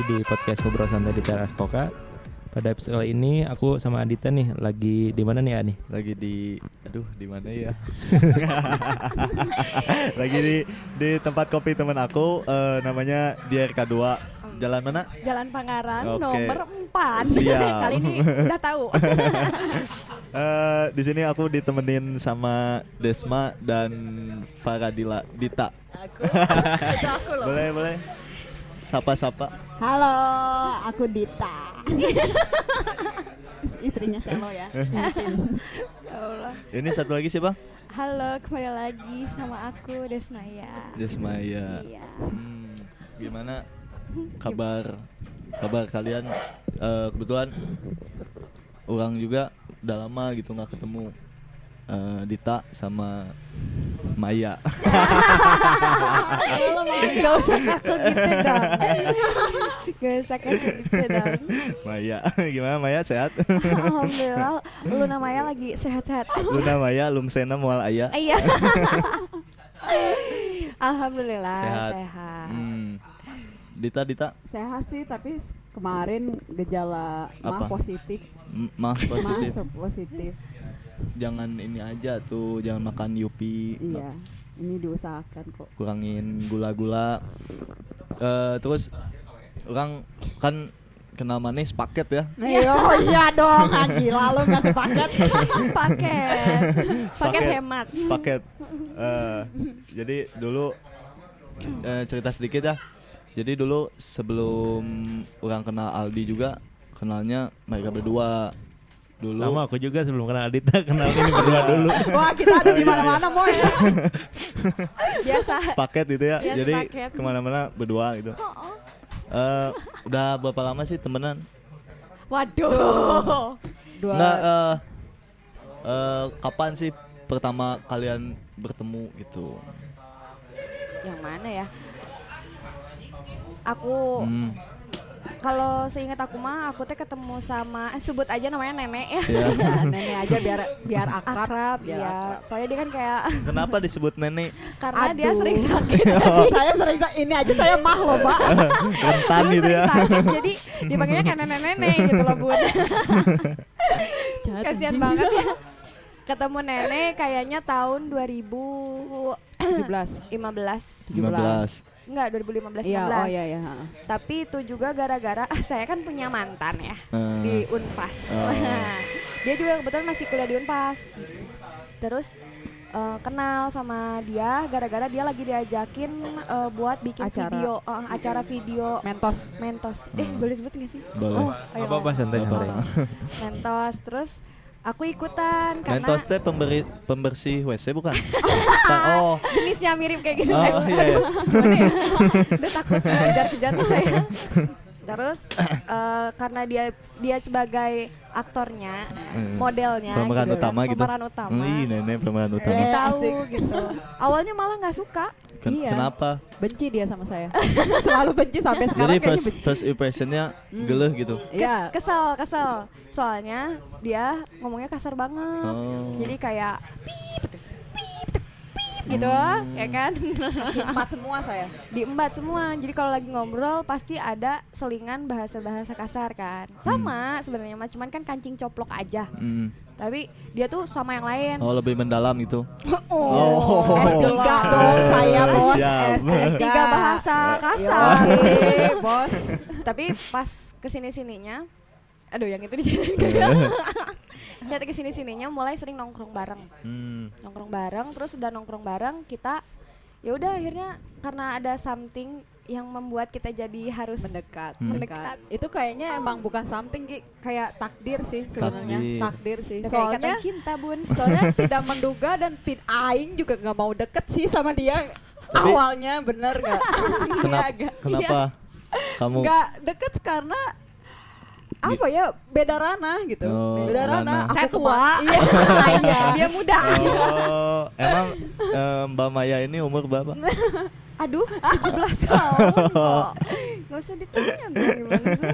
lagi di podcast Ngobrol Santai di Teras Koka. Pada episode kali ini aku sama Adita nih lagi di mana nih Ani? lagi di aduh di mana ya lagi di di tempat kopi teman aku eh, namanya di RK2 jalan mana Jalan Pangaran Oke. nomor 4 Siap. Kali ini udah tahu Eh, di sini aku ditemenin sama Desma dan Faradila Dita Aku, itu aku loh. boleh boleh sapa sapa Halo, aku Dita. Istrinya Selo ya. Intin. Ya Allah. ini satu lagi siapa? Halo kembali lagi sama aku Desmaya. Desmaya. Iya. Hmm, gimana kabar? Kabar kalian? Eh, kebetulan orang juga udah lama gitu nggak ketemu Eh, Dita sama Maya. Gak usah kaku gitu dong. Gak usah kaku gitu dong. Maya. Gimana Maya? Sehat? Alhamdulillah. Lu namanya lagi sehat-sehat. Luna Maya Lungsena Mual Aya Iya. Alhamdulillah Sehat. sehat, Hmm. Dita Dita? Sehat sih, tapi kemarin gejala mah positif. m- mah positif. Mah positif. Jangan ini aja tuh jangan makan yupi Iya. Ini diusahakan kok. kurangin gula-gula Eh, terus orang kan kenal manis paket ya Iya, oh iya dong, ah, gila lu gak sepaket Paket Paket hemat Sepaket. Eh, jadi dulu eh, cerita sedikit ya. Jadi dulu sebelum orang kenal Aldi juga kenalnya mereka berdua. Dulu Sama aku juga sebelum kenal Adita kenal ini berdua dulu. Wah, kita ada di mana-mana, Moy. Biasa sepaket gitu ya. Iya, jadi sepaket. ke mana-mana berdua gitu. Eh, udah berapa lama sih temenan? Waduh Dua Nggak, eh, eh, kapan sih pertama kalian bertemu gitu? Yang mana ya? Aku Hmm, kalau seingat aku mah aku teh ketemu sama eh, sebut aja namanya nenek ya. ya. Ya, nenek aja biar biar akrab. Akrab biar ya. akrab. Soalnya dia kan kayak Kenapa disebut nenek? karena dia Aduh. sering sakit. saya sering ini aja saya mah loh, Mbak. Rentan gitu ya. sakit jadi dipanggilnya kayak nenek-nenek gitu loh bun. Kasihan banget ya. Ketemu nenek kayaknya tahun 2015. 17. 15. Enggak, 2015 Iya, 16. oh iya ya. Tapi itu juga gara-gara saya kan punya mantan ya Eh, di Unpas. Oh. dia juga kebetulan masih kuliah di Unpas. Terus eh, kenal sama dia gara-gara dia lagi diajakin eh, buat bikin Acara. video eh, acara video Mentos. Mentos. Eh, Hmm. boleh sebut nggak sih? boleh. Oh, ayo. Apa-apa santai-santai. Apa-apa. Mentos. Terus aku ikutan karena Mentos teh pemberi pembersih WC bukan? Bukan, oh, jenisnya mirip kayak gitu. oh iya, iya. Ya? Udah takut kejar-kejar saya. Terus eh, karena dia dia sebagai aktornya, Hmm. modelnya, Pemeran gitu kan, utama gitu. pemeran utama. Wih, nenek pemeran utama. Jadi Eh, tahu gitu. Awalnya malah nggak suka. Ken- Iya. Kenapa? Benci dia sama saya. Selalu benci sampai sekarang Jadi kayaknya first, benci. first impressionnya Hmm. geleh gitu. Kes- Iya. Kesel, kesel. Soalnya dia ngomongnya kasar banget. Oh. Jadi kayak pip, pip, pip, pip gitu, Hmm. ya kan? empat semua saya. diembat semua. Jadi kalau lagi ngobrol pasti ada selingan bahasa-bahasa kasar kan. Sama sebenarnya mah cuman kan kancing coplok aja. Hmm. Tapi dia tuh sama yang lain. Oh, lebih mendalam itu. Oh, S3 dong saya bos. Siap. S3 S3 bahasa kasar. Yoi, bos. Tapi pas ke sini sininya Aduh yang itu dijadiin Ya ke sini sininya mulai sering nongkrong bareng Hmm. Nongkrong bareng terus udah nongkrong bareng kita ya udah akhirnya karena ada something yang membuat kita jadi harus mendekat, Hmm. mendekat. Itu kayaknya emang bukan something Ki. kayak takdir sih sebenarnya. Takdir. Takdir sih. Kayak ikatan Soalnya cinta bun soalnya tidak menduga dan tid aing juga nggak mau deket sih sama dia. Tapi- Awalnya bener nggak? Kenapa? Iya, Kenapa? Kamu Nggak deket karena apa ya beda ranah gitu. Oh, beda ranah. Aku Saya tua. Iya, saya. Dia muda Oh, emang eh, Mbak Maya ini umur berapa? Aduh 17 tahun kok Gak usah ditanya dong gimana sih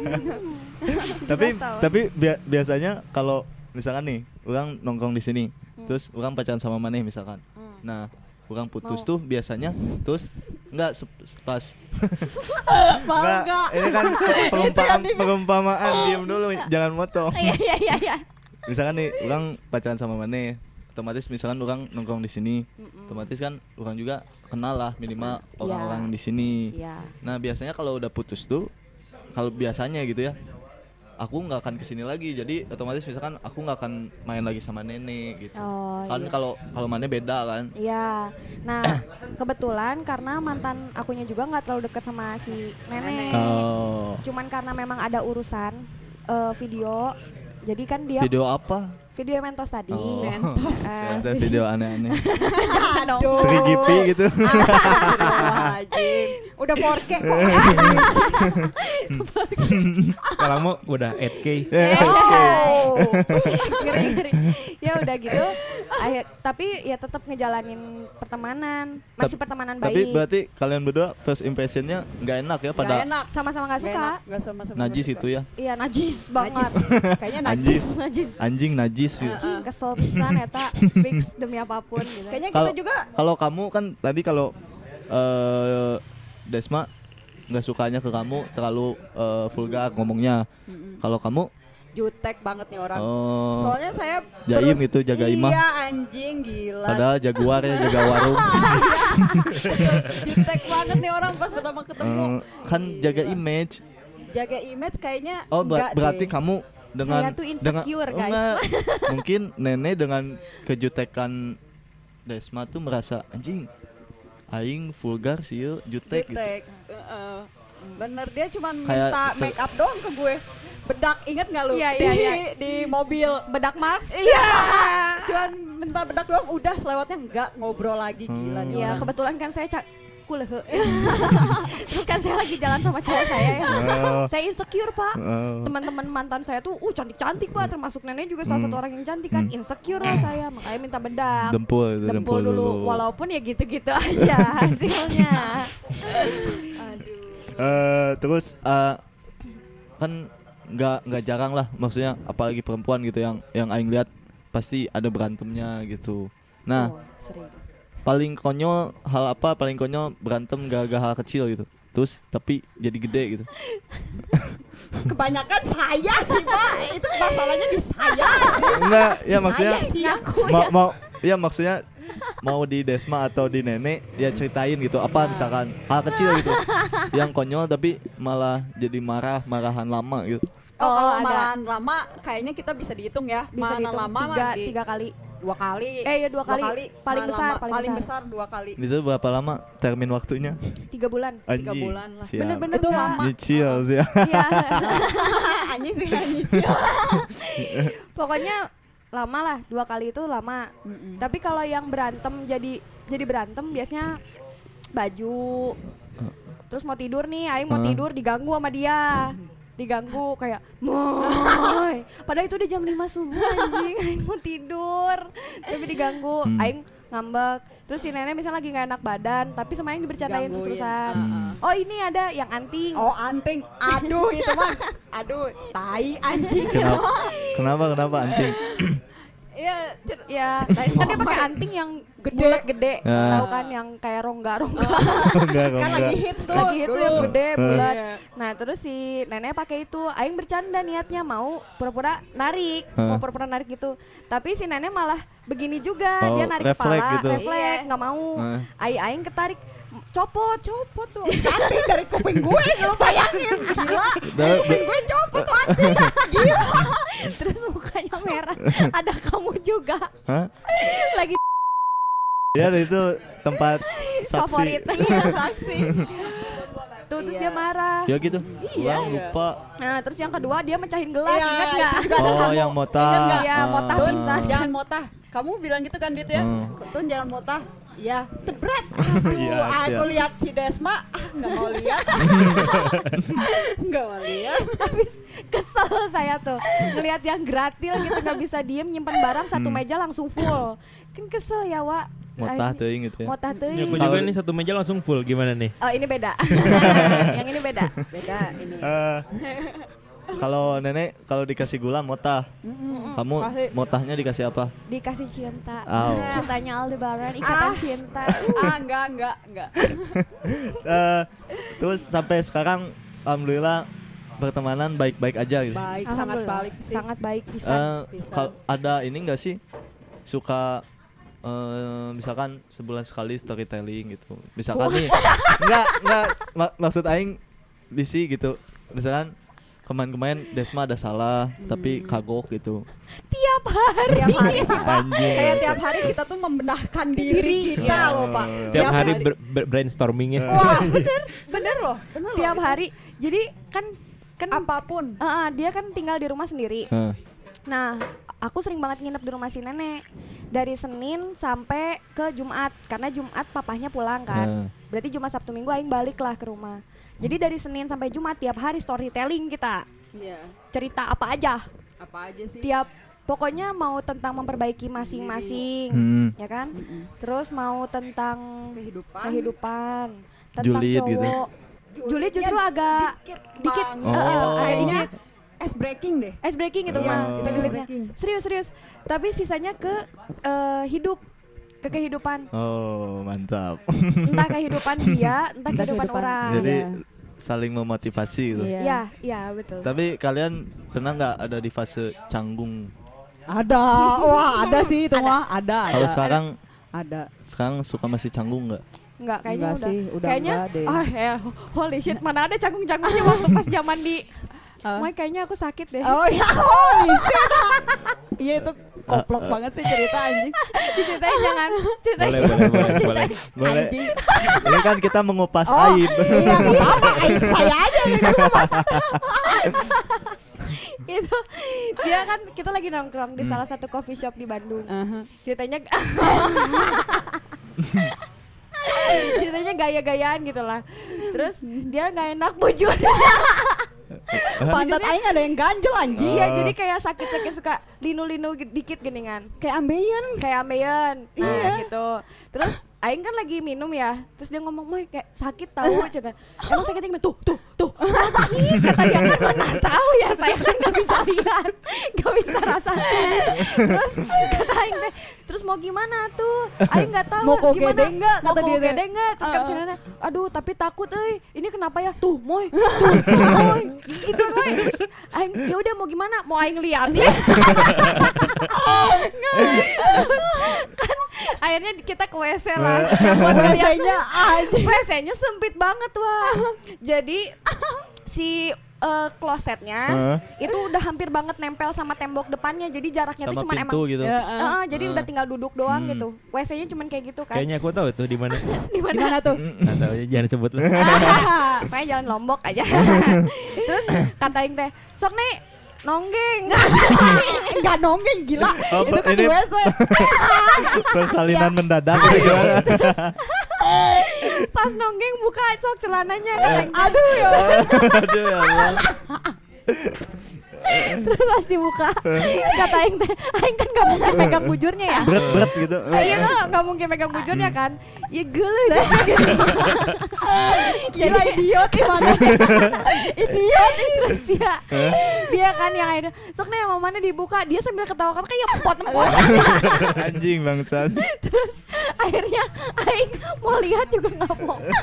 tapi 17 tahun. tapi bia- biasanya kalau misalkan nih orang nongkrong di sini terus orang pacaran sama maneh misalkan Hmm. nah orang putus Mau. tuh biasanya terus Enggak pas. Mau Enggak, enggak? ini kan perumpamaan perumpamaan diam dulu jangan motong. Iya iya iya iya. misalkan nih orang pacaran sama mana otomatis misalkan orang nongkrong di sini otomatis kan orang juga kenal lah minimal Iya. orang-orang di sini Iya. nah biasanya kalau udah putus tuh kalau biasanya gitu ya aku nggak akan ke sini lagi jadi otomatis misalkan aku nggak akan main lagi sama nenek gitu Oh kan iya. kalau kalau mana beda kan Iya. Nah, kebetulan karena mantan akunya juga nggak terlalu dekat sama si nenek. oh Cuman karena memang ada urusan eh, video. Jadi kan dia video apa yang mentos tadi. oh Mentos. Eh, Ada video aneh-aneh jangan dong. 3GP gitu. Udah 4K kok. Kalau mau udah 8K. Oh. ngeri ngeri ya udah gitu akhir tapi ya tetap ngejalanin pertemanan masih pertemanan tapi baik berarti kalian berdua first impressionnya nggak enak ya pada Nggak enak. sama-sama nggak suka enak. Nggak sama-sama najis itu suka. ya iya najis banget Najis. Kayaknya najis. Najis anjing najis gitu. Anjing, kesel pisan eta fix demi apa pun gitu Kayaknya kita juga Kalau kamu kan tadi kalau eh Desma nggak sukanya ke kamu terlalu eh, vulgar ngomongnya. Kalau kamu jutek banget nih orang. oh Soalnya saya Jaim itu, jaga imah. Iya anjing gila. padahal jaguar ya jaga warung. jutek banget nih orang pas pertama ketemu. Eh, kan jaga image. Jaga image kayaknya Oh ber- enggak berarti deh. kamu dengan Saya tuh dengan insecure, oh, guys. enggak. mungkin nenek dengan kejutekan Desma tuh merasa anjing aing vulgar sih yeuh, jutek, gitu. jutek. Heeh. Bener dia cuma Kayak minta ter- make up doang ke gue. Bedak inget nggak lu? Iya, di, iya, iya. di mobil. bedak Marx Iya. Cuman minta bedak doang udah selewatnya enggak ngobrol lagi gila Hmm. nih Iya kebetulan kan saya cak kulehe terus kan saya lagi jalan sama cowok saya ya Oh. saya insecure pak Oh. teman-teman mantan saya tuh uh cantik cantik pak termasuk nenek juga salah Hmm. satu orang yang cantik kan Hmm. insecure lah saya makanya minta bedak dempul itu dempul dulu walaupun ya gitu-gitu aja hasilnya Aduh. Eh, terus eh, kan nggak nggak jarang lah maksudnya apalagi perempuan gitu yang yang aing lihat pasti ada berantemnya gitu nah Oh, sering. Paling konyol hal apa paling konyol berantem gara-gara hal kecil gitu terus tapi jadi gede gitu Kebanyakan saya sih pak. Itu masalahnya di saya. enggak ya maksudnya Saya sih Ngaku mau mau ya maksudnya mau di Desma atau di Nenek dia ceritain gitu apa misalkan hal kecil gitu yang konyol tapi malah jadi marah marahan lama gitu Oh, Oh, kalau ada. malahan lama kayaknya kita bisa dihitung ya. bisa Mana dihitung lama tiga, tiga kali dua kali. Eh, iya, dua kali. Paling besar, lama- paling paling besar. besar. dua kali. itu berapa lama termin waktunya tiga bulan Anjing. bulan lah. Siap. bener-bener Itu nggak- lama. Nyicil sih ya. iya Anjing sih pokoknya lama lah dua kali itu lama Mm-mm. tapi kalau yang berantem jadi jadi berantem biasanya baju terus mau tidur nih Aing mau tidur diganggu sama dia diganggu kayak moy padahal itu udah jam 5 subuh anjing Aing mau tidur tapi diganggu Hmm. Aing ngambek terus si nenek misalnya lagi nggak enak badan tapi sama Aing dibercandain Gangguin. terus-terusan Heeh. oh ini ada yang anting Oh anting, aduh itu mah, aduh tai anjing. Kenapa? Kenapa kenapa anting? Iya, cer- ya kan dia pakai anting yang Gede. bulat gede Ya. tahu kan yang kayak rongga-rongga enggak kan lagi hits tuh. lagi itu dulu. yang gede bulat Iya. nah terus si nenek pakai itu aing bercanda niatnya mau pura-pura narik Hah. mau pura-pura narik gitu tapi si nenek malah begini juga Oh, dia narik refleks kepala gitu. refleks Iya. nggak mau aing aing ketarik copot Copot tuh, anting dari kuping gue, lu bayangin, gila. Da- Kuping gue copot tuh anting, gila. terus mukanya merah ada kamu juga Hah? lagi Ya itu tempat favorit saksi. iya Saksi. tuh terus Iya. dia marah Ya gitu. Iya. Orang lupa. nah terus yang kedua dia mecahin gelas Iya, ingat nggak Oh, kamu. yang motah. Iya, Ah, motah ah. bisa. Jangan motah. Kamu bilang gitu kan Dit ya? Hmm. Tun jangan motah. Tebret. Aduh, Iya, aku lihat si Desma, ah, nggak mau lihat. Nggak mau lihat. habis kesel saya tuh ngelihat yang gratil gitu nggak bisa diem nyimpan barang satu Hmm. meja langsung full kan kesel ya wa Motah Aing- teuing gitu ya. motah Ini teuing. aku juga nih satu meja langsung full gimana nih? oh ini beda yang ini beda Beda ini. Eh, kalau nenek kalau dikasih gula motah. Mm-mm. Kamu Kasih. motahnya dikasih apa? Dikasih cinta. Au. Cintanya Aldebaran, ikatan Ah. cinta. ah enggak enggak enggak Eh, terus sampai sekarang alhamdulillah pertemanan baik-baik aja gitu. baik sangat Alhamdulillah, balik sih Sangat baik bisa. Eh, Bisa. kal- ada ini enggak sih suka eh, misalkan sebulan sekali storytelling gitu. Misalkan nih enggak enggak mak- maksud aing bisi gitu. Misalkan kemarin-kemarin Desma ada salah tapi kagok gitu. Tiap hari. tiap hari sih pak kayak tiap hari kita tuh membenahkan diri kita Iya. loh pak Tiap hari ber- ber- brainstormingnya. wah bener bener loh bener loh Tiap itu. hari. Jadi kan kan apa pun eh, dia kan tinggal di rumah sendiri. Heeh. Nah, aku sering banget nginep di rumah si nenek dari Senin sampai ke Jumat karena Jumat papahnya pulang kan. Heeh. Berarti Jumat Sabtu Minggu aing balik lah ke rumah. Jadi dari Senin sampai Jumat tiap hari storytelling kita. Iya Cerita apa aja. apa aja sih Tiap pokoknya mau tentang memperbaiki masing-masing, Hmm. ya kan? Mm-mm. Terus mau tentang kehidupan kehidupan, tentang Julid gitu. cowok. Julid justru agak dikit, dikit, eh, eh, Oh. kayaknya es breaking deh ice breaking itu Iya, mah itu. Serius serius. Tapi sisanya ke eh, hidup, ke kehidupan. Oh, mantap. Entah kehidupan dia, entah kehidupan orang. Jadi Iya. saling memotivasi gitu. Iya. Iya, iya betul. Tapi kalian pernah nggak ada di fase canggung? ada wah ada sih itu mah ada Kalau sekarang ada sekarang suka masih canggung nggak? Enggak, kayaknya Enggak udah. sih, udah kayaknya enggak deh. ah ya, holy shit, mana ada canggung-canggungnya waktu pas zaman di. Moy kayaknya aku sakit deh. oh ya holy shit iya itu koplok banget sih cerita anjing Diceritain jangan. Ceritain. Boleh, boleh, boleh, boleh. Boleh. anjing Ini kan kita mengupas oh aib. iya apa-apa aib saya aja yang ngupas. itu dia kan kita lagi nongkrong di Hmm. salah satu coffee shop di Bandung. Aha. ceritanya ceritanya gaya-gayaan gitu lah terus dia nggak enak bujur pantat aing ada yang ganjel anjing. Iya jadi kayak sakit-sakit suka linu-linu dikit geningan kayak ambeien. Kayak ambeien. Iya. iya. gitu. Terus Aing kan lagi minum ya terus dia ngomong Moy kayak sakit tahu cina emang sakitnya gimana? Tuh tuh tuh sakit kata dia. Kan mana tahu ya saya kan nggak bisa lihat nggak bisa rasakan terus kata Aing teh terus mau gimana tuh? Aing nggak tahu Mau kau gimana. gede nggak? mau Kata dia gede nggak? Terus kata si nenek aduh tapi takut euy. Ini kenapa ya? Tuh Moy tuh Moy. Gitu Moy. Terus Aing ya udah mau gimana? Mau Aing lihat ya kan akhirnya kita ke WC lah WC-nya anjing WC-nya sempit banget wah jadi si eh, klosetnya Heeh. itu udah hampir banget nempel sama tembok depannya jadi jaraknya tuh cuma emang gitu. Ya, Eh, eh, jadi Eh. udah tinggal duduk doang Hmm. gitu WC-nya cuma kayak gitu kan Kayaknya aku tahu tuh di mana. di mana tuh Nggak tahu jangan sebut lah. Pokoknya jalan lombok aja terus katain teh sok nih nonggeng nggak nonggeng gila Oh, itu kan di ini- WC Persalinan Iya. mendadak gitu gimana? pas nonggeng buka sok celananya katanya. aduh ya Aduh ya Allah. terus pas dibuka kata Aing teh Aing kan gak mungkin megang bujurnya ya. Berat-berat gitu. Iya kan nggak mungkin megang bujurnya kan. Ya gele gitu. Gila idiot gimana idiot Terus dia Dia kan yang akhirnya Sok nih mau mana dibuka? Dia sambil ketawa kan kayak empot-empot Anjing bangsat. Terus akhirnya Aing mau lihat juga gak fokus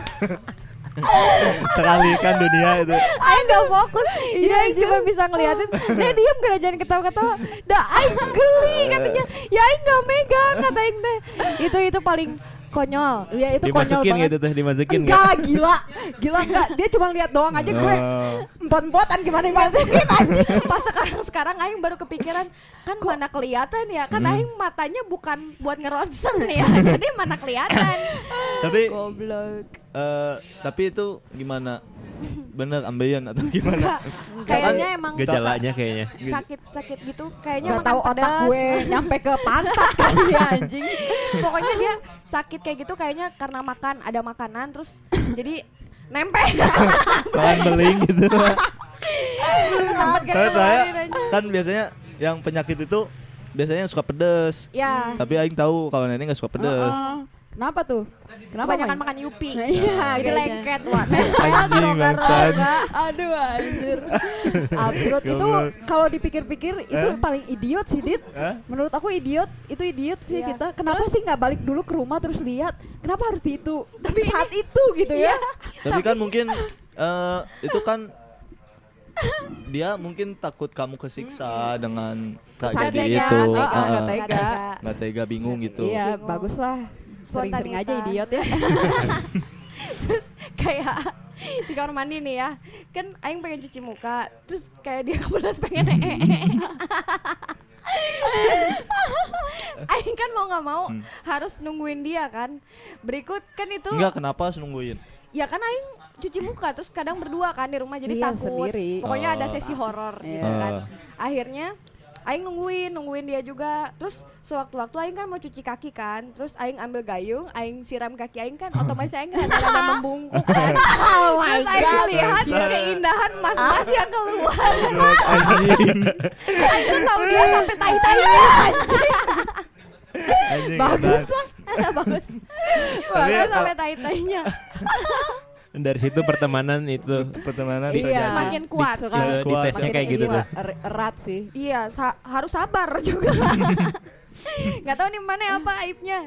Teralihkan dunia itu. Aing gak fokus. Jadi Aing cuma bisa ngeliatin. Dia diem gak jangan ketawa-ketawa. Dah Aing geli katanya. Ya Aing gak megang kata Aing teh. Itu itu paling konyol. Ya itu konyol dimasukin banget. gitu tuh, dimasukin nggak? enggak gila. Gila enggak. Dia cuma lihat doang aja gue Oh. empot-empotan gimana dimasukin anjing. Pas sekarang sekarang Aing baru kepikiran kan mana kelihatan ya? Kan Hmm. Aing matanya bukan buat ngeronsen ya. Jadi mana kelihatan. Tapi goblok. eh tapi itu gimana? Bener ambeien atau gimana? kayaknya emang Gejalanya kayaknya. sakit sakit gitu kayaknya Gak tahu otak gue nyampe ke pantat kali ya anjing pokoknya dia sakit kayak gitu kayaknya karena makan ada makanan terus jadi nempel Pelan beling gitu. Saya kan biasanya yang penyakit itu biasanya yang suka pedes. ya Tapi aing tahu kalau nenek nggak suka pedes. Heeh. Kenapa tuh? Kenapa Mai? makan yupi. Iya, Jadi kayaknya. lengket bangsat. Aduh anjir. Absurd itu kalau dipikir-pikir itu Eh? paling idiot sih Dit. Menurut aku idiot, itu idiot sih Iya. kita. Kenapa sih nggak balik dulu ke rumah terus lihat? Kenapa harus di itu? Tapi saat itu gitu ya. Tapi kan mungkin eh, itu kan dia mungkin takut kamu kesiksa dengan tragedi Sakitnya, itu. oh, oh, Ah, nggak ah. tega. Nggak tega bingung gitu. Iya, bagus lah. Sering-sering aja Spontanitas. idiot ya. terus kayak di kamar mandi nih ya kan Aing pengen cuci muka terus kayak dia kebelet pengen ee Aing kan mau nggak mau Hmm. harus nungguin dia kan berikut kan itu Enggak, kenapa harus nungguin? ya kan Aing cuci muka terus kadang berdua kan di rumah jadi Iya, takut sendiri. pokoknya ada Oh. sesi horor gitu Iya. kan akhirnya Aing nungguin, nungguin dia juga. Terus sewaktu-waktu Aing kan mau cuci kaki kan. Terus Aing ambil gayung, Aing siram kaki Aing kan otomatis Aing kan ada membungkuk kan. Oh my Terus Aing God. lihat keindahan mas-mas yang keluar. Aing tuh tahu dia sampai. Anjing. Bagus edan. Bagus. Bagus kalau- sampai tai-tainya. Dari situ pertemanan itu Pertemanan Iya. terjadi. Semakin kuat. Suka- ya, Kuat. ditesnya makin kayak gitu ini, tuh. Er- erat sih. Iya, sa- harus sabar juga. Gak tahu nih mana apa aibnya.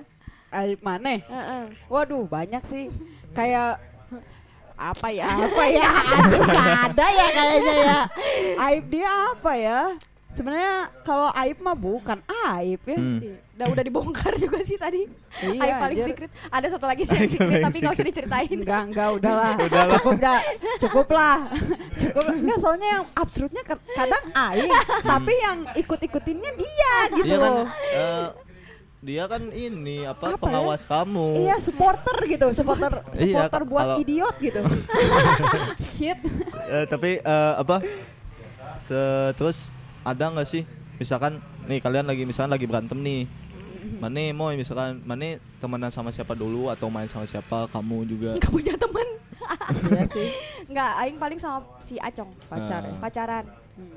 Aib mana? Heeh. Waduh, banyak sih. Kayak apa ya? Apa ya? Aduh, nggak ada ya kayaknya ya. Aib dia apa ya? Sebenarnya kalau aib mah bukan aib ya. Hmm. Udah udah dibongkar juga sih tadi. Iya, Aib paling anjir. secret. Ada satu lagi sih yang secret tapi gak usah diceritain. Enggak, enggak, udahlah. Cukup dah. Cukup lah. Cukup. Enggak, soalnya yang absurdnya ka- kadang aing, tapi yang ikut-ikutinnya dia gitu Iya kan loh. eh, dia kan ini apa, Apa ya? pengawas kamu. Iya, supporter gitu, supporter Iya, supporter ka- buat kalau- idiot gitu. Shit. Eh, tapi eh, apa? Se- terus ada nggak sih? Misalkan nih kalian lagi misalkan lagi berantem nih. Mane mau misalkan Mane temenan sama siapa dulu atau main sama siapa kamu juga Gak punya temen. Iya sih. Enggak, Aing paling sama si Acong. Pacar. Ah. Pacaran.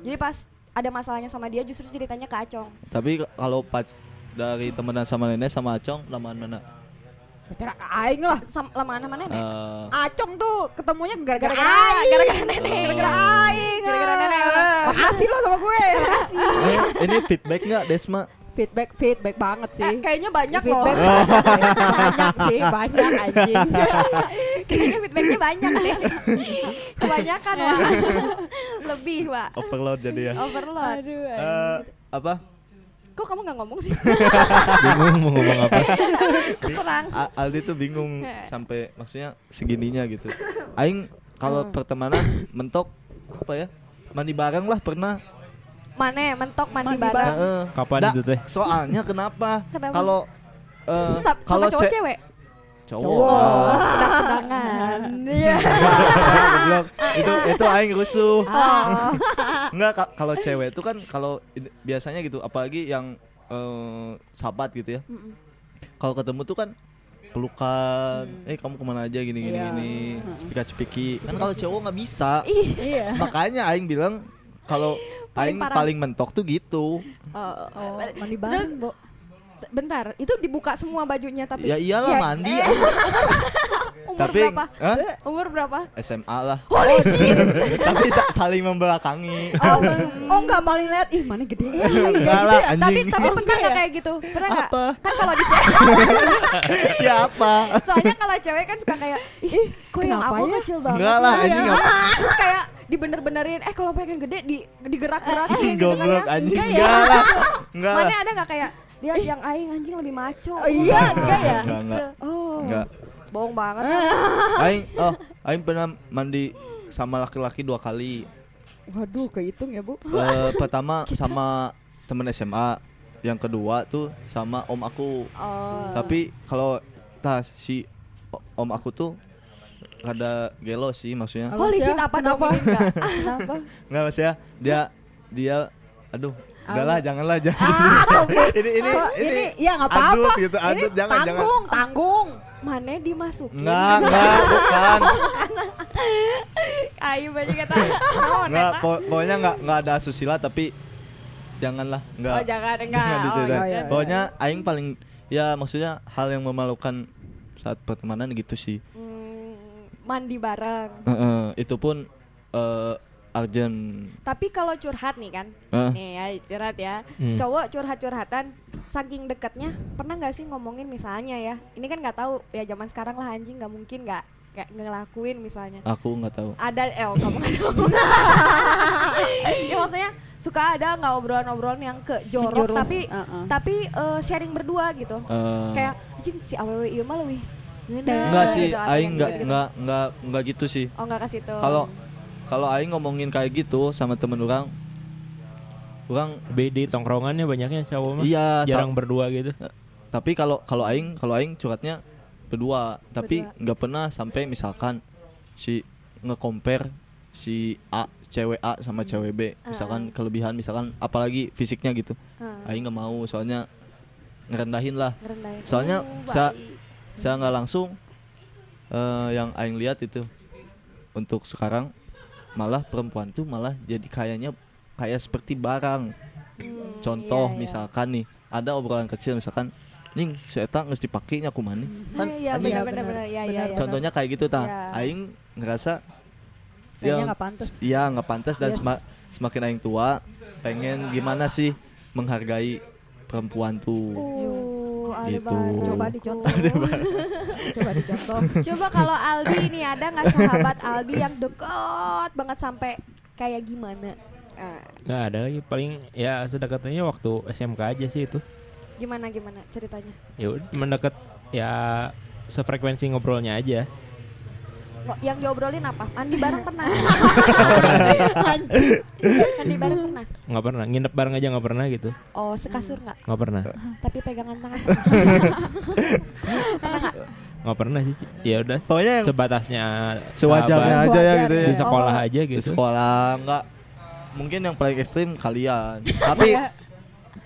Jadi pas ada masalahnya sama dia justru ceritanya ke Acong. tapi kalau pac dari temenan sama nenek sama acong lamaan mana Pacar aing lah. Sam lamaan sama nenek. Eh, Acong tuh ketemunya gara-gara Gara-gara aing. gara-gara nenek. Gara-gara aing. Gara-gara nenek. Makasih lo sama gue. Makasih. eh, ini feedback nggak Desma Feedback feedback banget sih. Eh, kayaknya banyak loh. feedback banyak sih, banyak anjing. kayaknya feedbacknya banyak nih. Kebanyakan, Wak. Lebih, Wak. overload jadi ya Overload. Aduh. Eh, apa Kok kamu nggak ngomong sih? bingung mau ngomong apa Keserang. A- Aldi tuh bingung sampai maksudnya segininya gitu Aing kalau Hmm. pertemanan mentok apa ya mandi bareng lah pernah Mana mentok mandi, Mandi bareng. Heeh. Kapan itu teh? soalnya kenapa Kenapa? kalau eh, sama kalau cowok ce- cewek. Cowok. Ah. Pedang-pedangan. Iya. Goblok. itu itu aing rusuh Oh. Enggak ka- kalau cewek itu kan kalau biasanya gitu apalagi yang eh, sahabat gitu ya kalau ketemu tuh kan pelukan eh kamu ke mana aja gini gini Iya. gini cepika cepiki kan kalau cowok nggak bisa Iya. makanya aing bilang kalau Paling aing paling mentok tuh gitu Oh, Oh, terus, bentar, itu dibuka semua bajunya tapi ya iyalah Ya, mandi eh. umur tapi berapa? Hah? Umur berapa? SMA lah Holy shit. tapi sa- saling membelakangi Oh, oh enggak maling lihat ih mana gede ya. Enggak lah tapi anjing tapi Oh, pernah enggak nggak ya? kayak gitu? Pernah nggak? Apa? Kan kalau di ya apa soalnya kalau cewek kan suka kayak ih kok yang aku ya? kecil banget. enggak lah ya?" anjing apa Terus kayak dibener-benerin eh kalau pengen gede di digerak-gerakin gitu kan goblok ya. anjing Enggak enggak lah enggak lah Mana ada nggak kayak dia yang aing anjing lebih maco. Oh, iya, enggak ya? enggak enggak Oh. enggak Bohong banget. aing oh aing pernah mandi sama laki-laki dua kali Waduh, kehitung ya, Bu. Eh, pertama sama temen SMA yang kedua tuh sama om aku Oh. tapi kalau tas si om aku tuh rada gelo sih maksudnya ya, shit apa kenapa? enggak? Kenapa? nggak mas ya dia dia aduh udahlah janganlah jangan Ah, ini ini Kok ini ini ya nggak apa-apa. gitu Ini jangan jangan tanggung, tanggung. Mana dimasukin? enggak enggak bukan Ayo banyak kata. Oh, enggak pokoknya enggak enggak ada susila tapi janganlah enggak Oh, jangan enggak. jangan Oh, iya, iya. pokoknya aing paling ya maksudnya hal yang memalukan saat pertemanan gitu sih Hmm, mandi bareng. Heeh, itu pun eh urgent Tapi kalau curhat nih kan, Heeh. nih ya curhat ya. Hmm. Cowok curhat-curhatan, saking dekatnya, pernah nggak sih ngomongin misalnya ya? Ini kan nggak tahu ya zaman sekarang lah anjing nggak mungkin nggak kayak ngelakuin misalnya. aku nggak tahu Ada eh oh, kamu nggak tahu. ya maksudnya suka ada nggak obrolan-obrolan yang ke jorok Menjurus, tapi uh-uh. tapi eh, sharing berdua gitu. Eh, Kayak anjing si aww ieu mah leuwih ngeunah enggak sih gitu, aing yang nggak gitu. nggak nggak nggak gitu sih Oh nggak kasih tuh. kalau kalau aing ngomongin kayak gitu sama temen orang orang BD tongkrongannya banyaknya cowok mah. iya Jarang berdua gitu. tapi kalau kalau aing kalau aing curhatnya berdua tapi nggak pernah sampai misalkan si nge-compare si A cewek A sama cewek B misalkan kelebihan misalkan apalagi fisiknya gitu Heeh. aing nggak mau soalnya ngerendahin lah Ngerendahin. Soalnya Oh, sa- baik. saya nggak langsung eh, yang aing lihat itu untuk sekarang malah perempuan tuh malah jadi kayaknya kayak seperti barang Hmm, contoh iya, iya. misalkan nih ada obrolan kecil misalkan ning saya tak nggak dipake nya kumani kan Eh, iya Iya, benar benar. benar ya ya Benar. ya. contohnya kayak gitu tah Iya. aing ngerasa Kayaknya ya, nggak pantas. iya nggak pantas dan Yes. sema- semakin aing tua pengen gimana sih menghargai perempuan tuh Uh, Gitu. Coba dicontoh. Coba dicontoh. Coba kalau Aldi nih ada nggak sahabat Aldi yang deket banget sampai kayak gimana? Ah, Nggak ada lagi paling ya sedekatnya waktu SMK aja sih itu. gimana gimana ceritanya? Ya mendekat ya sefrekuensi ngobrolnya aja. Yang diobrolin apa? Mandi bareng pernah? Mandi bareng pernah? Nggak pernah nginep bareng aja nggak pernah gitu. Oh sekasur nggak? Nggak pernah. Tapi pegangan tangan. pernah nggak? Nggak pernah sih. Ya udah pokoknya yang sebatasnya sewajarnya sahabat, aja ya gitu ya di sekolah Oh. aja di gitu. sekolah enggak mungkin yang paling ekstrim kalian tapi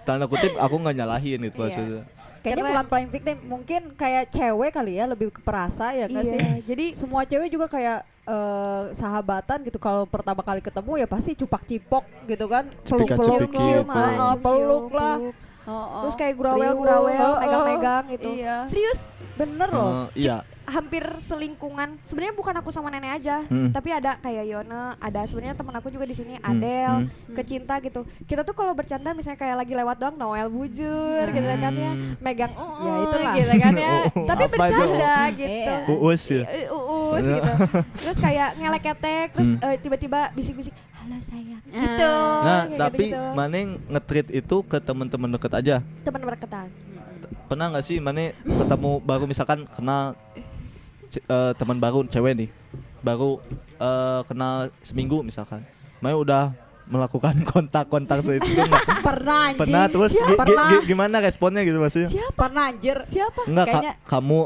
tanda kutip aku nggak nyalahin itu Iya. maksudnya Kayaknya Karena- bukan paling victim, mungkin kayak cewek kali ya lebih ke perasa ya nggak sih? Iya, jadi Semua cewek juga kayak eh, sahabatan gitu kalau pertama kali ketemu ya pasti cupak cipok gitu kan, peluk gitu. ah, peluk lah. peluk. Oh, Terus oh. kayak gurauel-gurauel, Riuh, megang-megang gitu. Iya. Serius? Bener loh. Eh, iya hampir selingkungan. Sebenarnya bukan aku sama nenek aja, Hmm. tapi ada kayak Yona, ada sebenarnya teman aku juga di sini, Hmm, Adel, hmm. kecinta gitu. Kita tuh kalau bercanda misalnya kayak lagi lewat doang Noel bujur gitu kan ya, Hmm. megang uh, Ya, itulah. gitu kan ya. Oh, tapi apa itu? bercanda gitu. Iya. uus ya Eh, Uus gitu. Terus kayak ngeleketek, terus Hmm. eh, tiba-tiba bisik-bisik, "Halo sayang." Ah. Gitu. nah kayak tapi gitu-gitu. mana yang nge-treat itu ke teman-teman deket aja teman berketan. pernah nggak sih mana ketemu baru misalkan kenal ce- eh, teman baru cewek nih baru eh, kenal seminggu misalkan mana udah melakukan kontak-kontak seperti itu? Pernah anjing. pernah terus Siapa? gi- gi- pernah. gi- gimana responnya gitu maksudnya Siapa? Pernah anjir. Siapa? Enggak, Kayaknya- kamu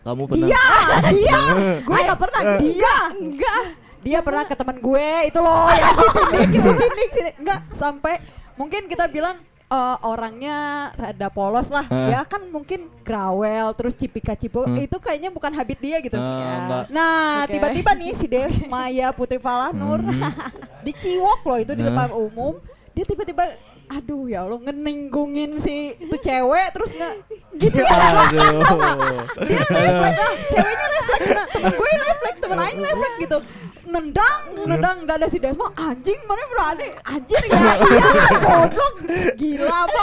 kamu pernah. Dia, dia. Gue gak pernah. Eh. Dia, enggak. Dia pernah ke teman gue itu loh yang si tindik, si tindik, sini. Enggak, sampai mungkin kita bilang eh, orangnya rada polos lah. Eh. Ya kan mungkin grawel terus cipika cipu Hmm. itu kayaknya bukan habit dia gitu. Eh, Ya. enggak. Nah, Oke. tiba-tiba nih si Deus Maya Putri Falanur Hmm. diciwok loh itu di Nah. depan umum. Dia tiba-tiba aduh ya Allah ngeninggungin si itu cewek terus nggak gitu ya Aduh. dia refleks ceweknya refleks nah, temen gue refleks temen aing refleks gitu nendang nendang dada si Desma anjing mana berani anjir ya iya goblok gila apa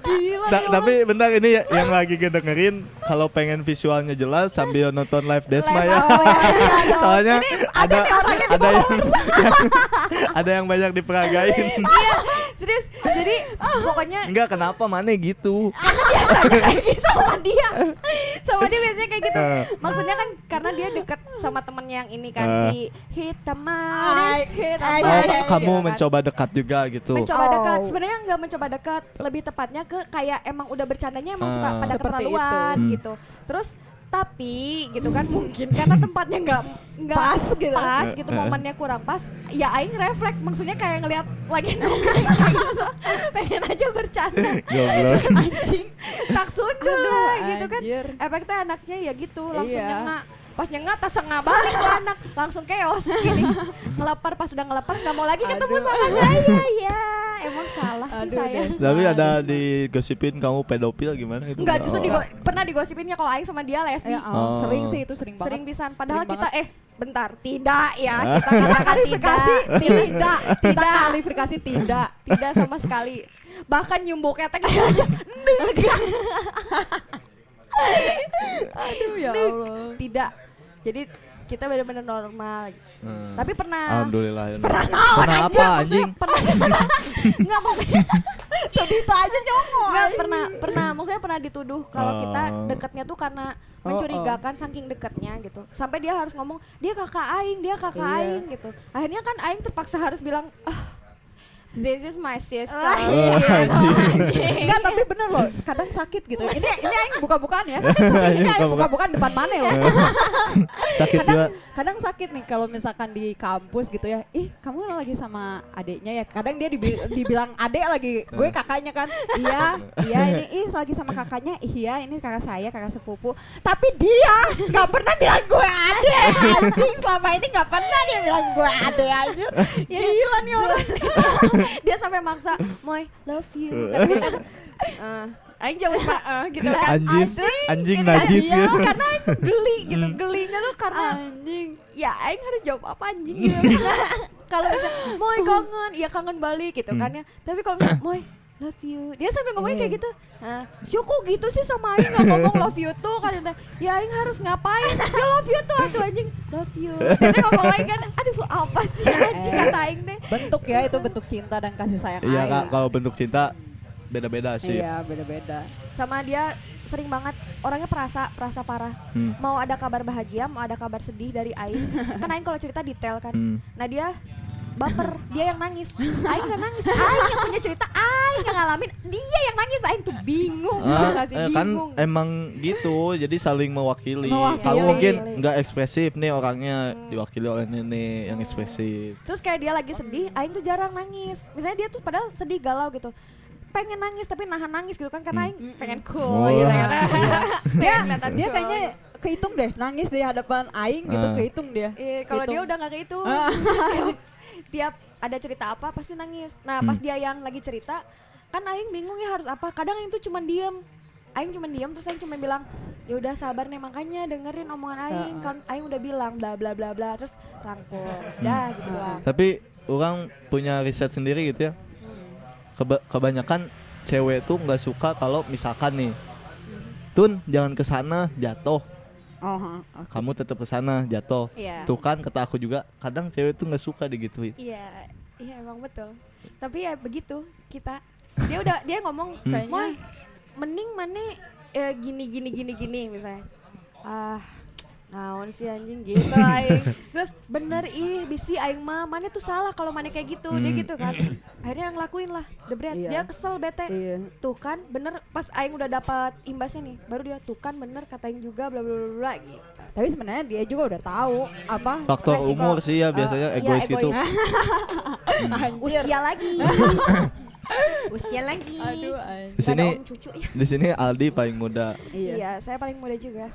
gila Ta- nih tapi bentar ini ya- yang lagi ngedengerin kalau pengen visualnya jelas sambil nonton live Desma ya. Oh, iya, iya. Soalnya ada ada yang ada yang banyak diperagain. Iya, serius. Jadi pokoknya Enggak kenapa mana gitu. biasanya kayak gitu sama dia. Sama dia biasanya kayak gitu. Eh. Maksudnya kan dia dekat sama temennya yang ini kan Eh. si hitam manis, hitam Oh, kamu kan. mencoba dekat juga gitu. mencoba Oh. dekat sebenarnya nggak mencoba dekat lebih tepatnya ke kayak emang udah bercandanya emang suka Ah. pada Seperti keterlaluan itu. Hmm. gitu terus tapi gitu kan mungkin karena tempatnya nggak nggak Pas gitu. pas gitu Eh, eh. momennya kurang pas ya aing refleks maksudnya kayak ngelihat lagi nongkrong kayak gitu pengen aja bercanda Goblok. anjing tak sundul lah gitu kan efeknya anaknya ya gitu langsung Iya. nyengak pas nyengak tas nggak balik tuh anak langsung chaos gini ngelepar pas udah ngelepar nggak mau lagi ketemu Aduh. sama saya ya emang salah sih Aduh, saya. Des. Tapi ada digosipin kamu pedofil gimana itu? Enggak, justru digo- pernah digosipinnya kalau Aing sama dia lesbi. Ya, oh, sering sih itu sering banget. Sering pisan. Padahal Sering kita banget. eh bentar, tidak ya. Hah? Kita katakan Kualifikasi tidak. tidak, kita Tidak. tidak. Tidak sama sekali. Bahkan nyumbo ketek aja. Aduh ya Allah. Tidak. Jadi kita benar-benar normal. Hmm. Tapi pernah Alhamdulillah. ya. pernah naon Pernah aja, apa anjing? Pernah Enggak mau Sedita aja nyongok. Enggak pernah pernah maksudnya pernah dituduh kalau Oh. kita dekatnya tuh karena Oh, mencurigakan saking dekatnya gitu. Sampai dia harus ngomong dia kakak aing, dia kakak Iya. aing gitu. Akhirnya kan aing terpaksa harus bilang ah This is my sister. Oh, Iya. Enggak, tapi bener loh, kadang sakit gitu. Ini ini aing buka-bukaan ya. Aing Ini aing buka-buka. buka-bukaan depan mana loh. Sakit juga. kadang kadang sakit nih kalau misalkan di kampus gitu ya ih kamu lagi sama adiknya ya kadang dia dibi- dibilang adek lagi gue kakaknya kan iya iya ini ih lagi sama kakaknya iya ini kakak saya kakak sepupu tapi dia nggak pernah bilang gue adek anjing selama ini nggak pernah dia bilang gue adek aja ya gila nih orang dia sampai maksa, "Moy, love you." Eh, aing jawab "Pak," eh, gitu kan. Anjing, anjing najis Iya, ya. karena aing tuh geli gitu. Hmm. Gelinya tuh karena anjing ya aing harus jawab apa anjing gitu. kalau bisa moy kangen, ya kangen balik gitu Hmm. kan ya. Tapi kalau moy love you. Dia sambil ngomongnya kayak gitu. Nah, syuku gitu sih sama aing nggak ngomong love you tuh kan ya aing harus ngapain? Ya love you tuh atuh anjing. Love you. Jadi ngomong lagi kan, aduh apa sih anjing kata aing teh. bentuk ya itu bentuk cinta dan kasih sayang Iya aing. kak, kalau bentuk cinta beda-beda sih. iya beda-beda Sama dia sering banget orangnya perasa, perasa parah. Hmm. Mau ada kabar bahagia, mau ada kabar sedih dari aing. Kan aing kalau cerita detail kan. Hmm. Nah dia baper, dia yang nangis. Aing nggak nangis, Aing yang punya cerita, Aing ngalamin, dia yang nangis. Aing tuh bingung, Ah, kasih eh, kan bingung. emang gitu, jadi saling mewakili. Mewakili. Kamu mungkin nggak ekspresif nih orangnya Hmm. diwakili oleh nenek yang ekspresif. Terus kayak dia lagi sedih, Aing tuh jarang nangis. Misalnya dia tuh padahal sedih galau gitu. Pengen nangis tapi nahan nangis gitu kan karena Hmm. Aing pengen cool gitu kan. dia Pengen kelihatan dia cool. kayaknya kehitung deh nangis di hadapan aing gitu Ah. kehitung dia Iya, kalau dia udah nggak itu. Ah. Tiap ada cerita apa pasti nangis. Nah, pas Hmm. dia yang lagi cerita, kan aing bingung ya harus apa. Kadang aing tuh cuman diem. Aing cuman diem terus aing cuma bilang, "Ya udah sabar nih makanya dengerin omongan aing. Kan aing udah bilang bla bla bla bla." Terus rangkul. Dah gitu Ah. doang. Tapi orang punya riset sendiri gitu ya. Keba- kebanyakan cewek tuh nggak suka kalau misalkan nih, Tun jangan ke sana jatuh. oh oke. Kamu tetap ke sana jatuh. Iya. Tuh kan kata aku juga kadang cewek tuh nggak suka digituin. Iya, iya emang betul. Tapi ya begitu kita. Dia udah dia ngomong, Hmm. Kayaknya- "Moy, mending mana eh, gini gini gini gini misalnya." Ah, naon sih anjing gitu aing. Terus bener ih bisi aing mah mana tuh salah kalau mana kayak gitu. Dia Hmm. gitu kan. Akhirnya yang ngelakuin lah. Debret. Iya. Dia kesel bete. iya Tuh kan bener pas aing udah dapat imbasnya nih, baru dia tuh kan bener kata aing juga bla bla bla bla gitu. tapi sebenarnya dia juga udah tahu apa Faktor Resiko. umur sih ya biasanya iya, egois gitu. egois. anjir Usia lagi. Usia lagi. aduh. Di sini cucu ya. di sini Aldi paling muda. iya Iya, saya paling muda juga.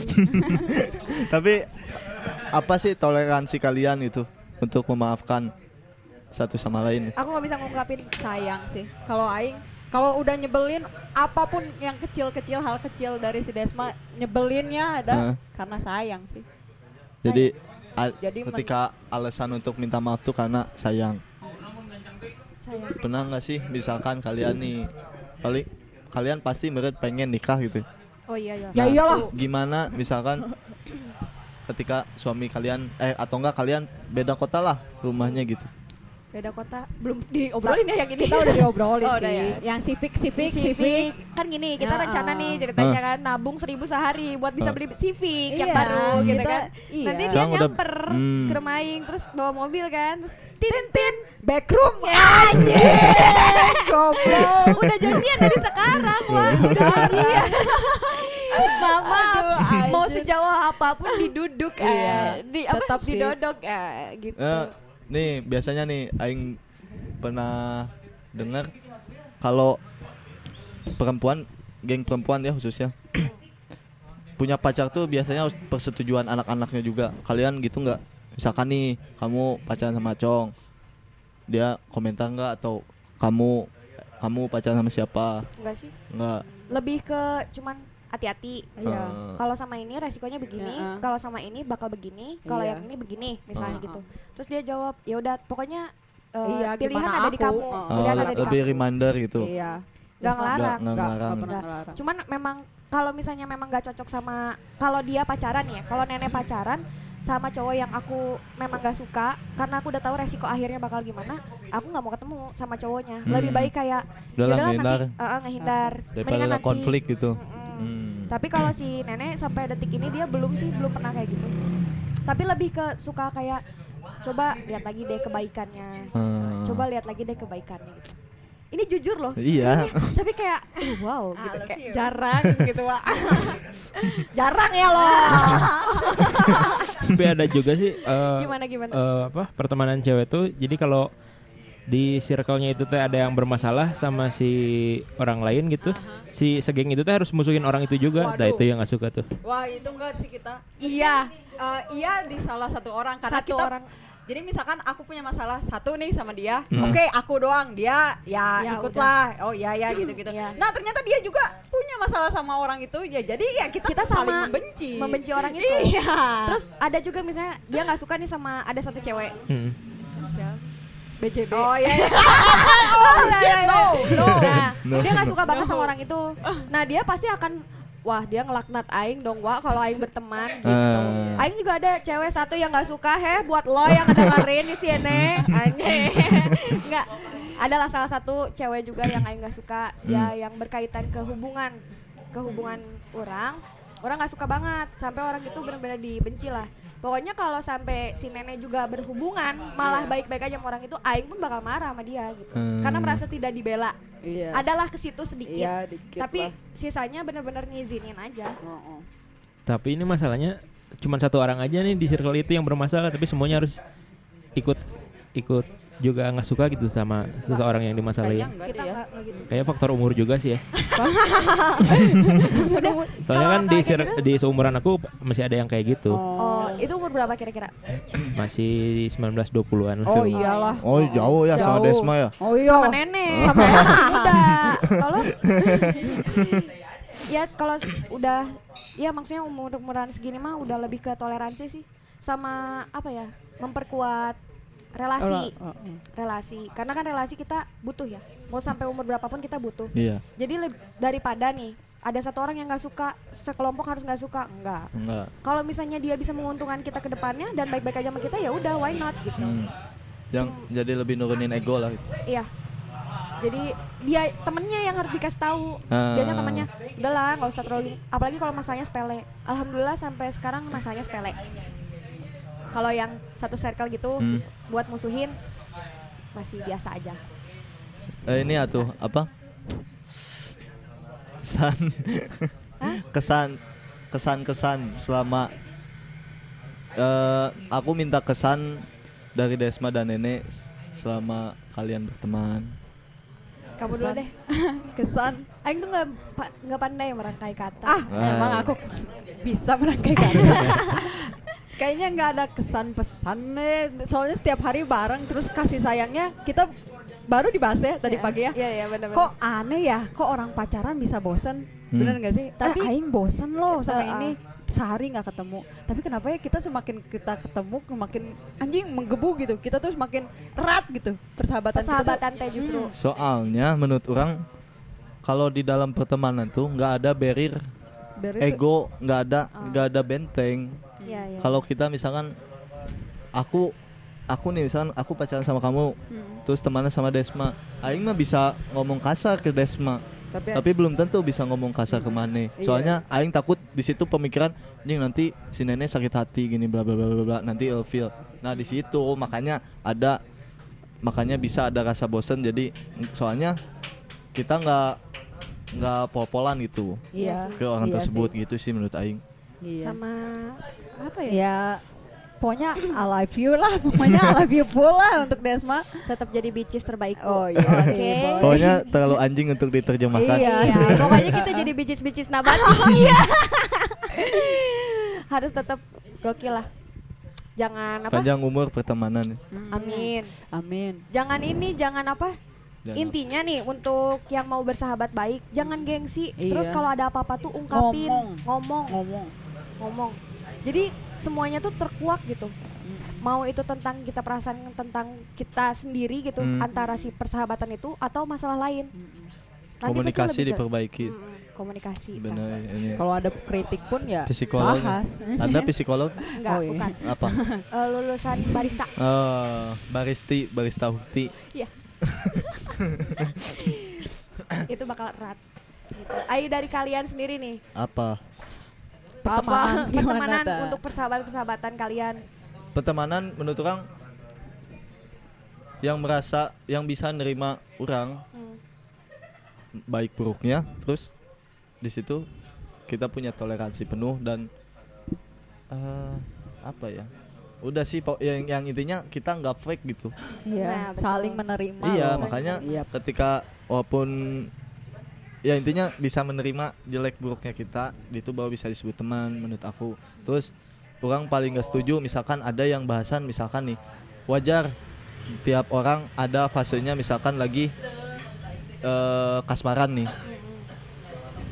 Tapi apa sih toleransi kalian itu untuk memaafkan satu sama lain? Aku nggak bisa ngungkapin. sayang sih kalau aing kalau udah nyebelin apa pun yang kecil-kecil hal kecil dari si Desma nyebelinnya ada Heeh. karena sayang sih Jadi a- Jadi ketika alasan untuk minta maaf tuh karena sayang. Saya. Pernah nggak sih misalkan kalian nih paling kalian pasti meret pengen nikah gitu. Oh iya iya. Ya iyalah. Gimana misalkan ketika suami kalian eh atau enggak kalian beda kota lah rumahnya gitu. Beda kota belum diobrolin ya yang ini. kita udah diobrolin Oh, sih udah ya. yang civic civic Civic. Kan gini, kita Ya, rencana nih ceritanya kan nabung seribu sehari buat bisa beli Civic yang Iya, baru gitu kita- kan. iya. Nanti dia Sekarang udah- nyamper Hmm. ke rumah terus bawa mobil kan, terus tin tin. backroom goblok. Udah janjian dari sekarang, wah. Udah iya. Mama Aduh, mau anjir. sejauh apa pun diduduk Iya, eh, di apa? Tetap didodok eh, gitu. Eh, nih biasanya nih aing pernah dengar kalau perempuan geng perempuan ya khususnya punya pacar tuh biasanya harus persetujuan anak-anaknya juga. Kalian gitu nggak misalkan nih kamu pacaran sama cong dia komentar nggak atau kamu kamu pacaran sama siapa Enggak sih. nggak Lebih ke cuman hati-hati. Iya. Eh, Kalau sama ini resikonya begini, Heeh. kalau sama ini bakal begini, kalau Iya. yang ini begini, misalnya Heeh. gitu. Terus dia jawab, "Ya udah, pokoknya eh, Iya, pilihan ada di aku?" kamu." Oh, Pilihan ada di lebih kamu. reminder gitu Iya. Nggak Terus ngelarang. ngelarang nggak pernah Nggak. ngelarang. Cuman memang kalau misalnya memang gak cocok sama kalau dia pacaran ya, kalau nenek pacaran sama cowok yang aku memang gak suka karena aku udah tahu resiko akhirnya bakal gimana, aku nggak mau ketemu sama cowoknya. Hmm. Lebih baik kayak udah lah "Yaudahlah, ngehindar nanti eh, ngehindar. daripada nanti." konflik gitu Mm-mm. Hmm. Tapi kalau si nenek sampai detik ini dia belum sih belum pernah kayak gitu. Tapi lebih ke suka kayak coba lihat lagi deh kebaikannya. Hmm. Coba lihat lagi deh kebaikannya gitu. Ini jujur loh. iya Tapi kayak uh, wow gitu kayak you. jarang gitu Wak. jarang ya loh. Tapi ada juga sih eh, gimana gimana? eh, apa pertemanan cewek tuh jadi kalau di circle-nya itu teh ada yang bermasalah sama si orang lain gitu si segeng itu teh harus musuhin orang itu juga nah Waduh. itu yang nggak suka tuh Wah itu enggak sih kita iya, Eh, Iya di salah satu orang Karena satu kita orang Jadi misalkan aku punya masalah satu nih sama dia Hmm. Oke aku doang Dia ya, Ya, ikutlah Oh iya ya gitu-gitu Iya. Nah ternyata dia juga punya masalah sama orang itu Ya jadi ya kita, Kita saling sama membenci membenci orang itu. Iya Terus ada juga misalnya dia nggak suka nih sama ada satu cewek Hmm. BJB. Oh iya, iya. oh shit, no, no. Nah, No. dia nggak suka banget sama orang itu. Nah, dia pasti akan wah dia ngelaknat aing dong wah kalau aing berteman gitu. Ah. Aing juga ada cewek satu yang nggak suka heh buat lo yang ngedengerin di sini. Anjing. Enggak. Adalah salah satu cewek juga yang aing nggak suka ya yang berkaitan ke hubungan ke hubungan orang. Orang nggak suka banget sampai orang itu benar-benar dibenci lah. Pokoknya kalau sampai si nenek juga berhubungan malah baik-baik aja sama orang itu, aing pun bakal marah sama dia gitu. Hmm. Karena merasa tidak dibela. Iya. Adalah ke situ sedikit. Iya, dikit tapi lah. sisanya benar-benar ngizinin aja. Heeh. tapi ini masalahnya cuma satu orang aja nih di circle itu yang bermasalah tapi semuanya harus ikut ikut juga nggak suka gitu sama seseorang yang Kayaknya dimasalahin enggak Kita ya gitu. kayak faktor umur juga sih ya Udah. soalnya kan di gitu- di seumuran aku masih ada yang kayak gitu Oh, itu umur berapa kira-kira? masih 19-20an Oh iyalah. oh jauh ya sama Jauh. Desma ya Oh iya. Sama nenek, sama muda. Kalau ya kalau udah ya maksudnya umur umuran segini mah udah lebih ke toleransi sih sama apa ya memperkuat relasi. Oh, oh. relasi. Karena kan relasi kita butuh ya. Mau sampai umur berapapun kita butuh. Iya. Jadi daripada nih ada satu orang yang nggak suka sekelompok harus nggak suka? Enggak enggak kalau misalnya dia bisa menguntungkan kita ke depannya dan baik-baik aja sama kita ya udah why not gitu. Hmm. yang jadi lebih nurunin ego lah. Iya. Jadi dia temennya yang harus dikasih tahu. Ah. biasanya temennya udahlah nggak usah terlalu apalagi kalau masalahnya sepele. Alhamdulillah sampai sekarang masalahnya sepele kalau yang satu circle gitu Hmm. buat musuhin masih biasa aja Eh, ini atuh apa? Kesan. kesan kesan-kesan selama eh aku minta kesan dari Desma dan Nenek selama kalian berteman. kamu dulu Kesan. deh Kesan Aing tuh nggak pa- nggak pandai merangkai kata Ah Ah. emang aku bisa merangkai kata Kayaknya nggak ada kesan pesan nih Soalnya setiap hari bareng Terus kasih sayangnya Kita baru dibahas ya tadi pagi ya. Iya iya benar Kok aneh ya? Kok orang pacaran bisa bosen? Hmm. Bener gak sih? Tapi Tapi- Aing bosen loh sama Uh-uh. ini. Sehari nggak ketemu. Tapi kenapa ya kita semakin kita ketemu Semakin anjing menggebu gitu. Kita tuh semakin erat gitu Persahabatan, persahabatan teh justru. Soalnya menurut orang kalau di dalam pertemanan tuh nggak ada barrier. Itu- ego, nggak ada Ah. nggak ada benteng. Iya iya Kalau kita misalkan aku aku nih misalkan aku pacaran sama kamu, Hmm. terus temannya sama Desma, Aing mah bisa ngomong kasar ke Desma. Tapi, tapi belum tentu bisa ngomong kasar ke Mane. Iya. Soalnya aing takut di situ pemikiran anjing nanti si nenek sakit hati gini bla bla bla bla bla nanti ilfeel. Nah, di situ makanya ada makanya bisa ada rasa bosen jadi soalnya kita nggak nggak pol-polan gitu Iya Iya ke orang Iya tersebut gitu sih menurut aing. Iya. sama apa ya ya pokoknya I love you lah pokoknya I love you full lah untuk Desma tetap jadi bitches terbaik oh iya Oke. boy. Pokoknya terlalu anjing untuk diterjemahkan. Iya. Iya, pokoknya kita jadi bitches-bitches nabati. Iya. Harus tetap gokil lah. jangan apa Panjang umur pertemanan. Hmm. amin Amin. jangan ini jangan apa Jangan- intinya nih untuk yang mau bersahabat baik jangan gengsi terus Iya. kalau ada apa-apa tuh ungkapin Ngomong. ngomong Ngomong. Ngomong jadi semuanya tuh terkuak gitu Hmm. mau itu tentang kita perasaan tentang kita sendiri gitu Hmm. antara si persahabatan itu atau masalah lain Hmm. Nanti Komunikasi diperbaiki. Mm-mm, komunikasi Benar ini. Kalau ada kritik pun ya Psikolog. bahas. Anda psikolog enggak Oh, iya. bukan apa? Eh, lulusan barista Eh, baristi, barista Hukti. itu bakal erat gitu. Ayo dari kalian sendiri nih Apa? Pertemanan apa pertemanan Ta? untuk persahabatan-persahabatan kalian Pertemanan menurut orang yang merasa yang bisa nerima orang Hmm. baik buruknya terus di situ kita punya toleransi penuh dan eh, apa ya udah sih po- yang yang intinya kita nggak fake gitu Iya, Nah, saling menerima. iya loh. makanya Iya. ketika walaupun ya intinya bisa menerima jelek buruknya kita. Itu baru bisa disebut teman menurut aku. Terus orang paling gak setuju misalkan ada yang bahasan misalkan nih wajar tiap orang ada fasenya misalkan lagi eh, kasmaran nih.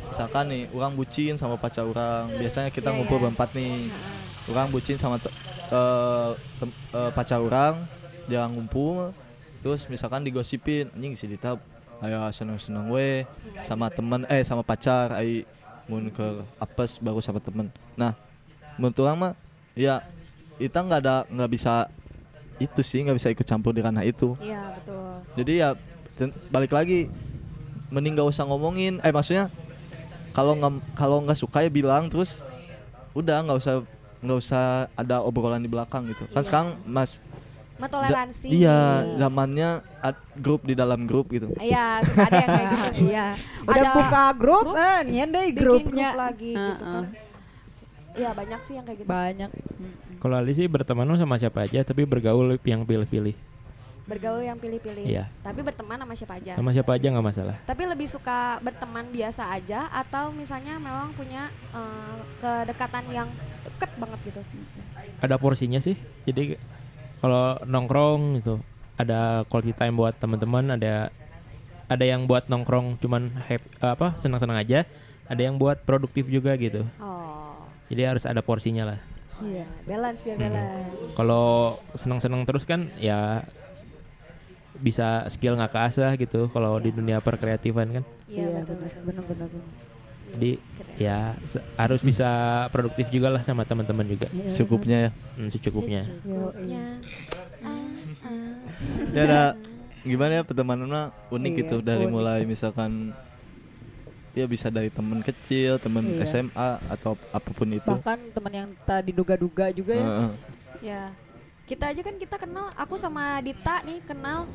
Misalkan nih orang bucin sama pacar orang. Biasanya kita Iya, ngumpul iya. berempat nih. Orang bucin sama eh, tem- eh, pacar orang jangan ngumpul. Terus misalkan digosipin anjing si Dita ayo seneng-seneng we sama temen eh sama pacar ai mun ke apes baru sama temen. Nah menurut orang mah ya kita nggak ada nggak bisa itu sih nggak bisa ikut campur di ranah itu. Iya betul. Jadi ya balik lagi mending gak usah ngomongin eh maksudnya kalau nggak kalau nggak suka ya bilang terus udah nggak usah nggak usah ada obrolan di belakang gitu. Kan Iya. sekarang mas toleransi iya zamannya grup di dalam grup gitu iya suka ada yang kayak gitu Iya. Udah Ada buka grup, grup, eh nyen deh bikin grupnya. grup lagi gitu Heeh. kan iya banyak sih yang kayak gitu Banyak. Kalau Ali sih berteman sama siapa aja tapi bergaul yang pilih-pilih. bergaul yang pilih-pilih Iya. tapi berteman sama siapa aja Sama siapa aja nggak masalah. tapi lebih suka berteman biasa aja atau misalnya memang punya eh, kedekatan yang deket banget gitu Ada porsinya sih. Jadi kalau nongkrong itu ada quality time buat teman-teman, ada ada yang buat nongkrong cuman happy, apa senang-senang aja, ada yang buat produktif juga gitu. oh Jadi harus ada porsinya lah. Iya. balance biar Hmm. balance Kalau senang-senang terus kan ya bisa skill nggak keasah gitu kalau di dunia perkreatifan kan. iya betul betul benar Jadi ya se- harus bisa produktif juga lah sama teman-teman juga. Iya, cukupnya ya Hmm, secukupnya. Secukupnya. Ya ada gimana ya pertemanannya unik Iya, gitu dari unik. mulai misalkan ya bisa dari teman kecil teman Iya. SMA atau apa pun itu Bahkan teman yang tadi duga-duga juga ya. Heeh. ya kita aja kan kita kenal aku sama Dita nih kenal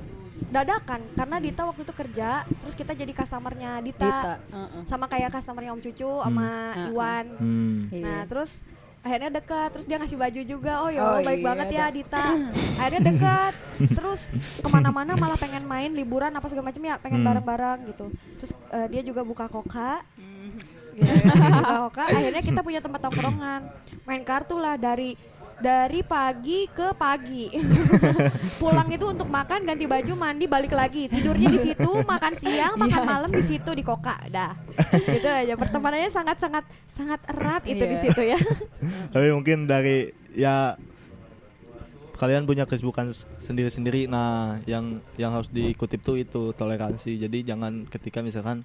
dadakan karena Dita waktu itu kerja terus kita jadi customernya Dita, Dita. heeh. sama kayak customernya Om Cucu sama Hmm. Iwan Hmm. Iya. Nah terus akhirnya dekat terus dia ngasih baju juga oh ya Oh, baik iya, banget ya ada. Dita akhirnya dekat terus ke mana-mana malah pengen main liburan apa segala macam ya pengen Hmm. bareng-bareng gitu terus eh, dia juga buka koka Mhm. gitu ya. buka koka akhirnya kita punya tempat tongkrongan main kartu lah dari dari pagi ke pagi. Pulang itu untuk makan ganti baju mandi balik lagi. Tidurnya di situ makan siang makan Iya, malam di situ di koka dah. Gitu aja. Pertemanannya sangat sangat sangat erat itu di Iya. situ ya. Tapi mungkin dari ya kalian punya kesibukan sendiri-sendiri. Nah yang yang harus dikutip tuh itu toleransi. Jadi jangan ketika misalkan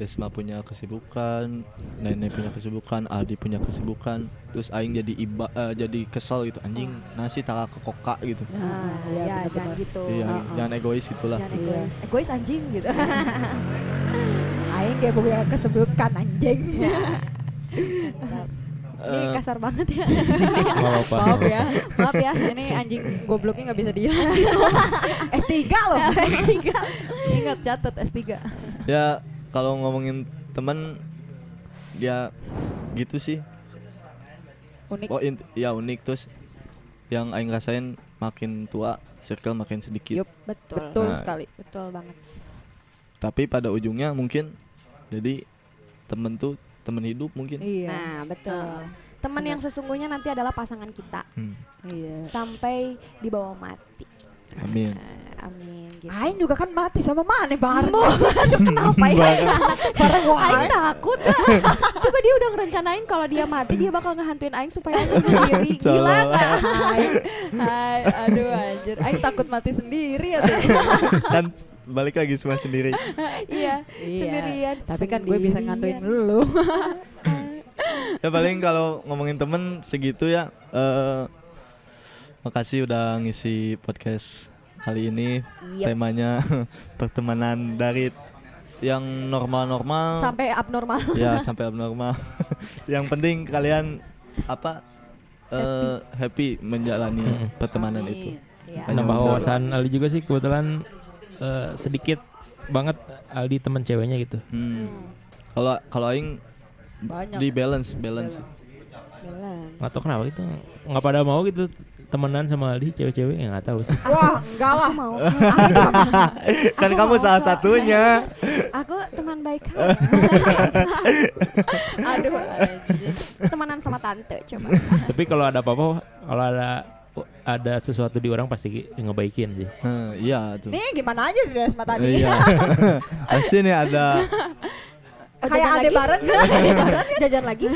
Desma punya kesibukan Nenek punya kesibukan Adi punya kesibukan terus Aing jadi iba eh, jadi kesel gitu anjing nasi tak ke koka gitu Nah, iya, ya, benar-benar. jangan gitu. iya Heeh. jangan egois gitulah Jangan Iya. egois. Egois anjing gitu. Aing kayak punya kesebutkan anjing. Ini Eh, kasar banget ya. Apa-apa. Maaf ya. Maaf ya. Ini anjing gobloknya nggak bisa dilihat. S3 loh. Ingat catat S3. ya kalau ngomongin teman ya gitu sih Unik. oh ya unik terus yang Aing rasain makin tua circle makin sedikit Yup, Betul. betul Nah. sekali. Betul banget. tapi pada ujungnya mungkin jadi temen tuh temen hidup mungkin Iya. Nah, betul. Teman yang sesungguhnya nanti adalah pasangan kita Hmm. Iya. sampai dibawa mati. Amin. Eh, amin gitu. Aing juga kan mati sama Mane bareng. Kenapa ya? bareng gua Aing Aing. takut Coba dia udah ngerencanain kalau dia mati dia bakal ngehantuin Aing supaya Aing bunuh diri Gila? Hai, hai, aduh anjir. Aing takut mati sendiri ya tuh. kan balik lagi semua sendiri. Iya Iya. sendirian Tapi kan gue bisa ngantuin lu. Ya paling kalau ngomongin temen segitu ya. eh makasih udah ngisi podcast kali ini. Yep. Temanya pertemanan dari yang normal-normal Sampai abnormal ya sampai abnormal. yang penting kalian apa eh happy menjalani Mm. pertemanan itu. Iya. Banyak Nambah wawasan Aldi juga sih kebetulan eh, sedikit banget Aldi teman ceweknya gitu. Hmm. Kalau kalau aing Banyak. di balance balance. Balance. Nggak tahu kenapa gitu nggak pada mau gitu temenan sama Aldi cewek-cewek ya nggak tahu sih. Wah, enggak lah. Aku mau kan Aku kamu mau salah kok. satunya. Aku teman baik kamu. Aduh anjir. Temanan sama tante coba Tapi kalau ada apa-apa kalau ada ada sesuatu di orang pasti ngebaikin sih. Heh, iya tuh. Nih gimana aja sih Desma tadi? Iya. Pasti nih ada Oh, Kayak jajan lagi? Aldebaran Jajan lagi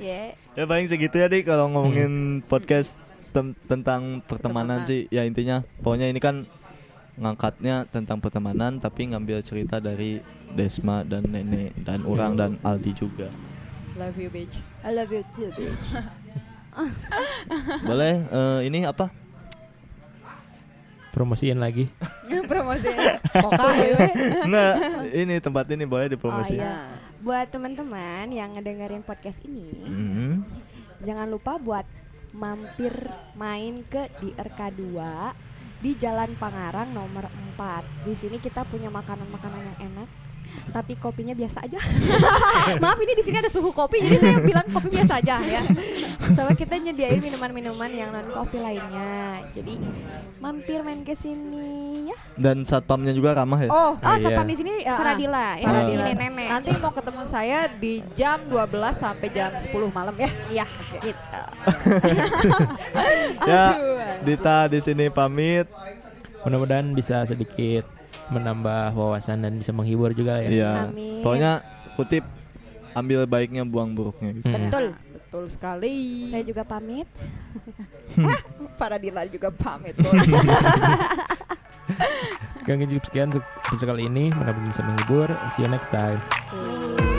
Ya ya paling segitu ya deh kalau ngomongin podcast tem- tentang pertemanan Pertemanan. sih. Ya intinya pokoknya ini kan ngangkatnya tentang pertemanan tapi ngambil cerita dari Desma dan Nenek dan orang dan Aldi juga. Love you bitch. I love you too bitch Boleh eh, ini apa? Promosiin lagi. Promosi. Koka ya. Enggak, ini tempat ini boleh dipromosi. Oh, iya. Buat teman-teman yang ngedengerin podcast ini Mhm. Jangan lupa buat mampir main ke di RK2 di Jalan Pangarang nomor 4. Di sini kita punya makanan-makanan yang enak. Tapi kopinya biasa aja. Maaf ini di sini ada suhu kopi jadi saya bilang kopi biasa aja ya. Sama kita nyediain minuman-minuman yang non kopi lainnya. Jadi mampir main ke sini ya. Dan satpamnya juga ramah ya. Oh, Oh, Ah, iya. satpam di sini Ya, Faradila, ya Faradila. Faradila nenek. nanti mau ketemu saya di jam 12 sampai jam 10 malam ya. Iya, gitu. ya, Dita di sini pamit. Mudah-mudahan bisa sedikit menambah wawasan dan bisa menghibur juga ya. Iya. Amin. Pokoknya kutip ambil baiknya buang buruknya gitu. Hmm. Betul. Betul sekali. Saya juga pamit. Faradila juga pamit. Oke, cukup sekian untuk episode kali ini. Mudah-mudahan bisa menghibur. See you next time. Boleh.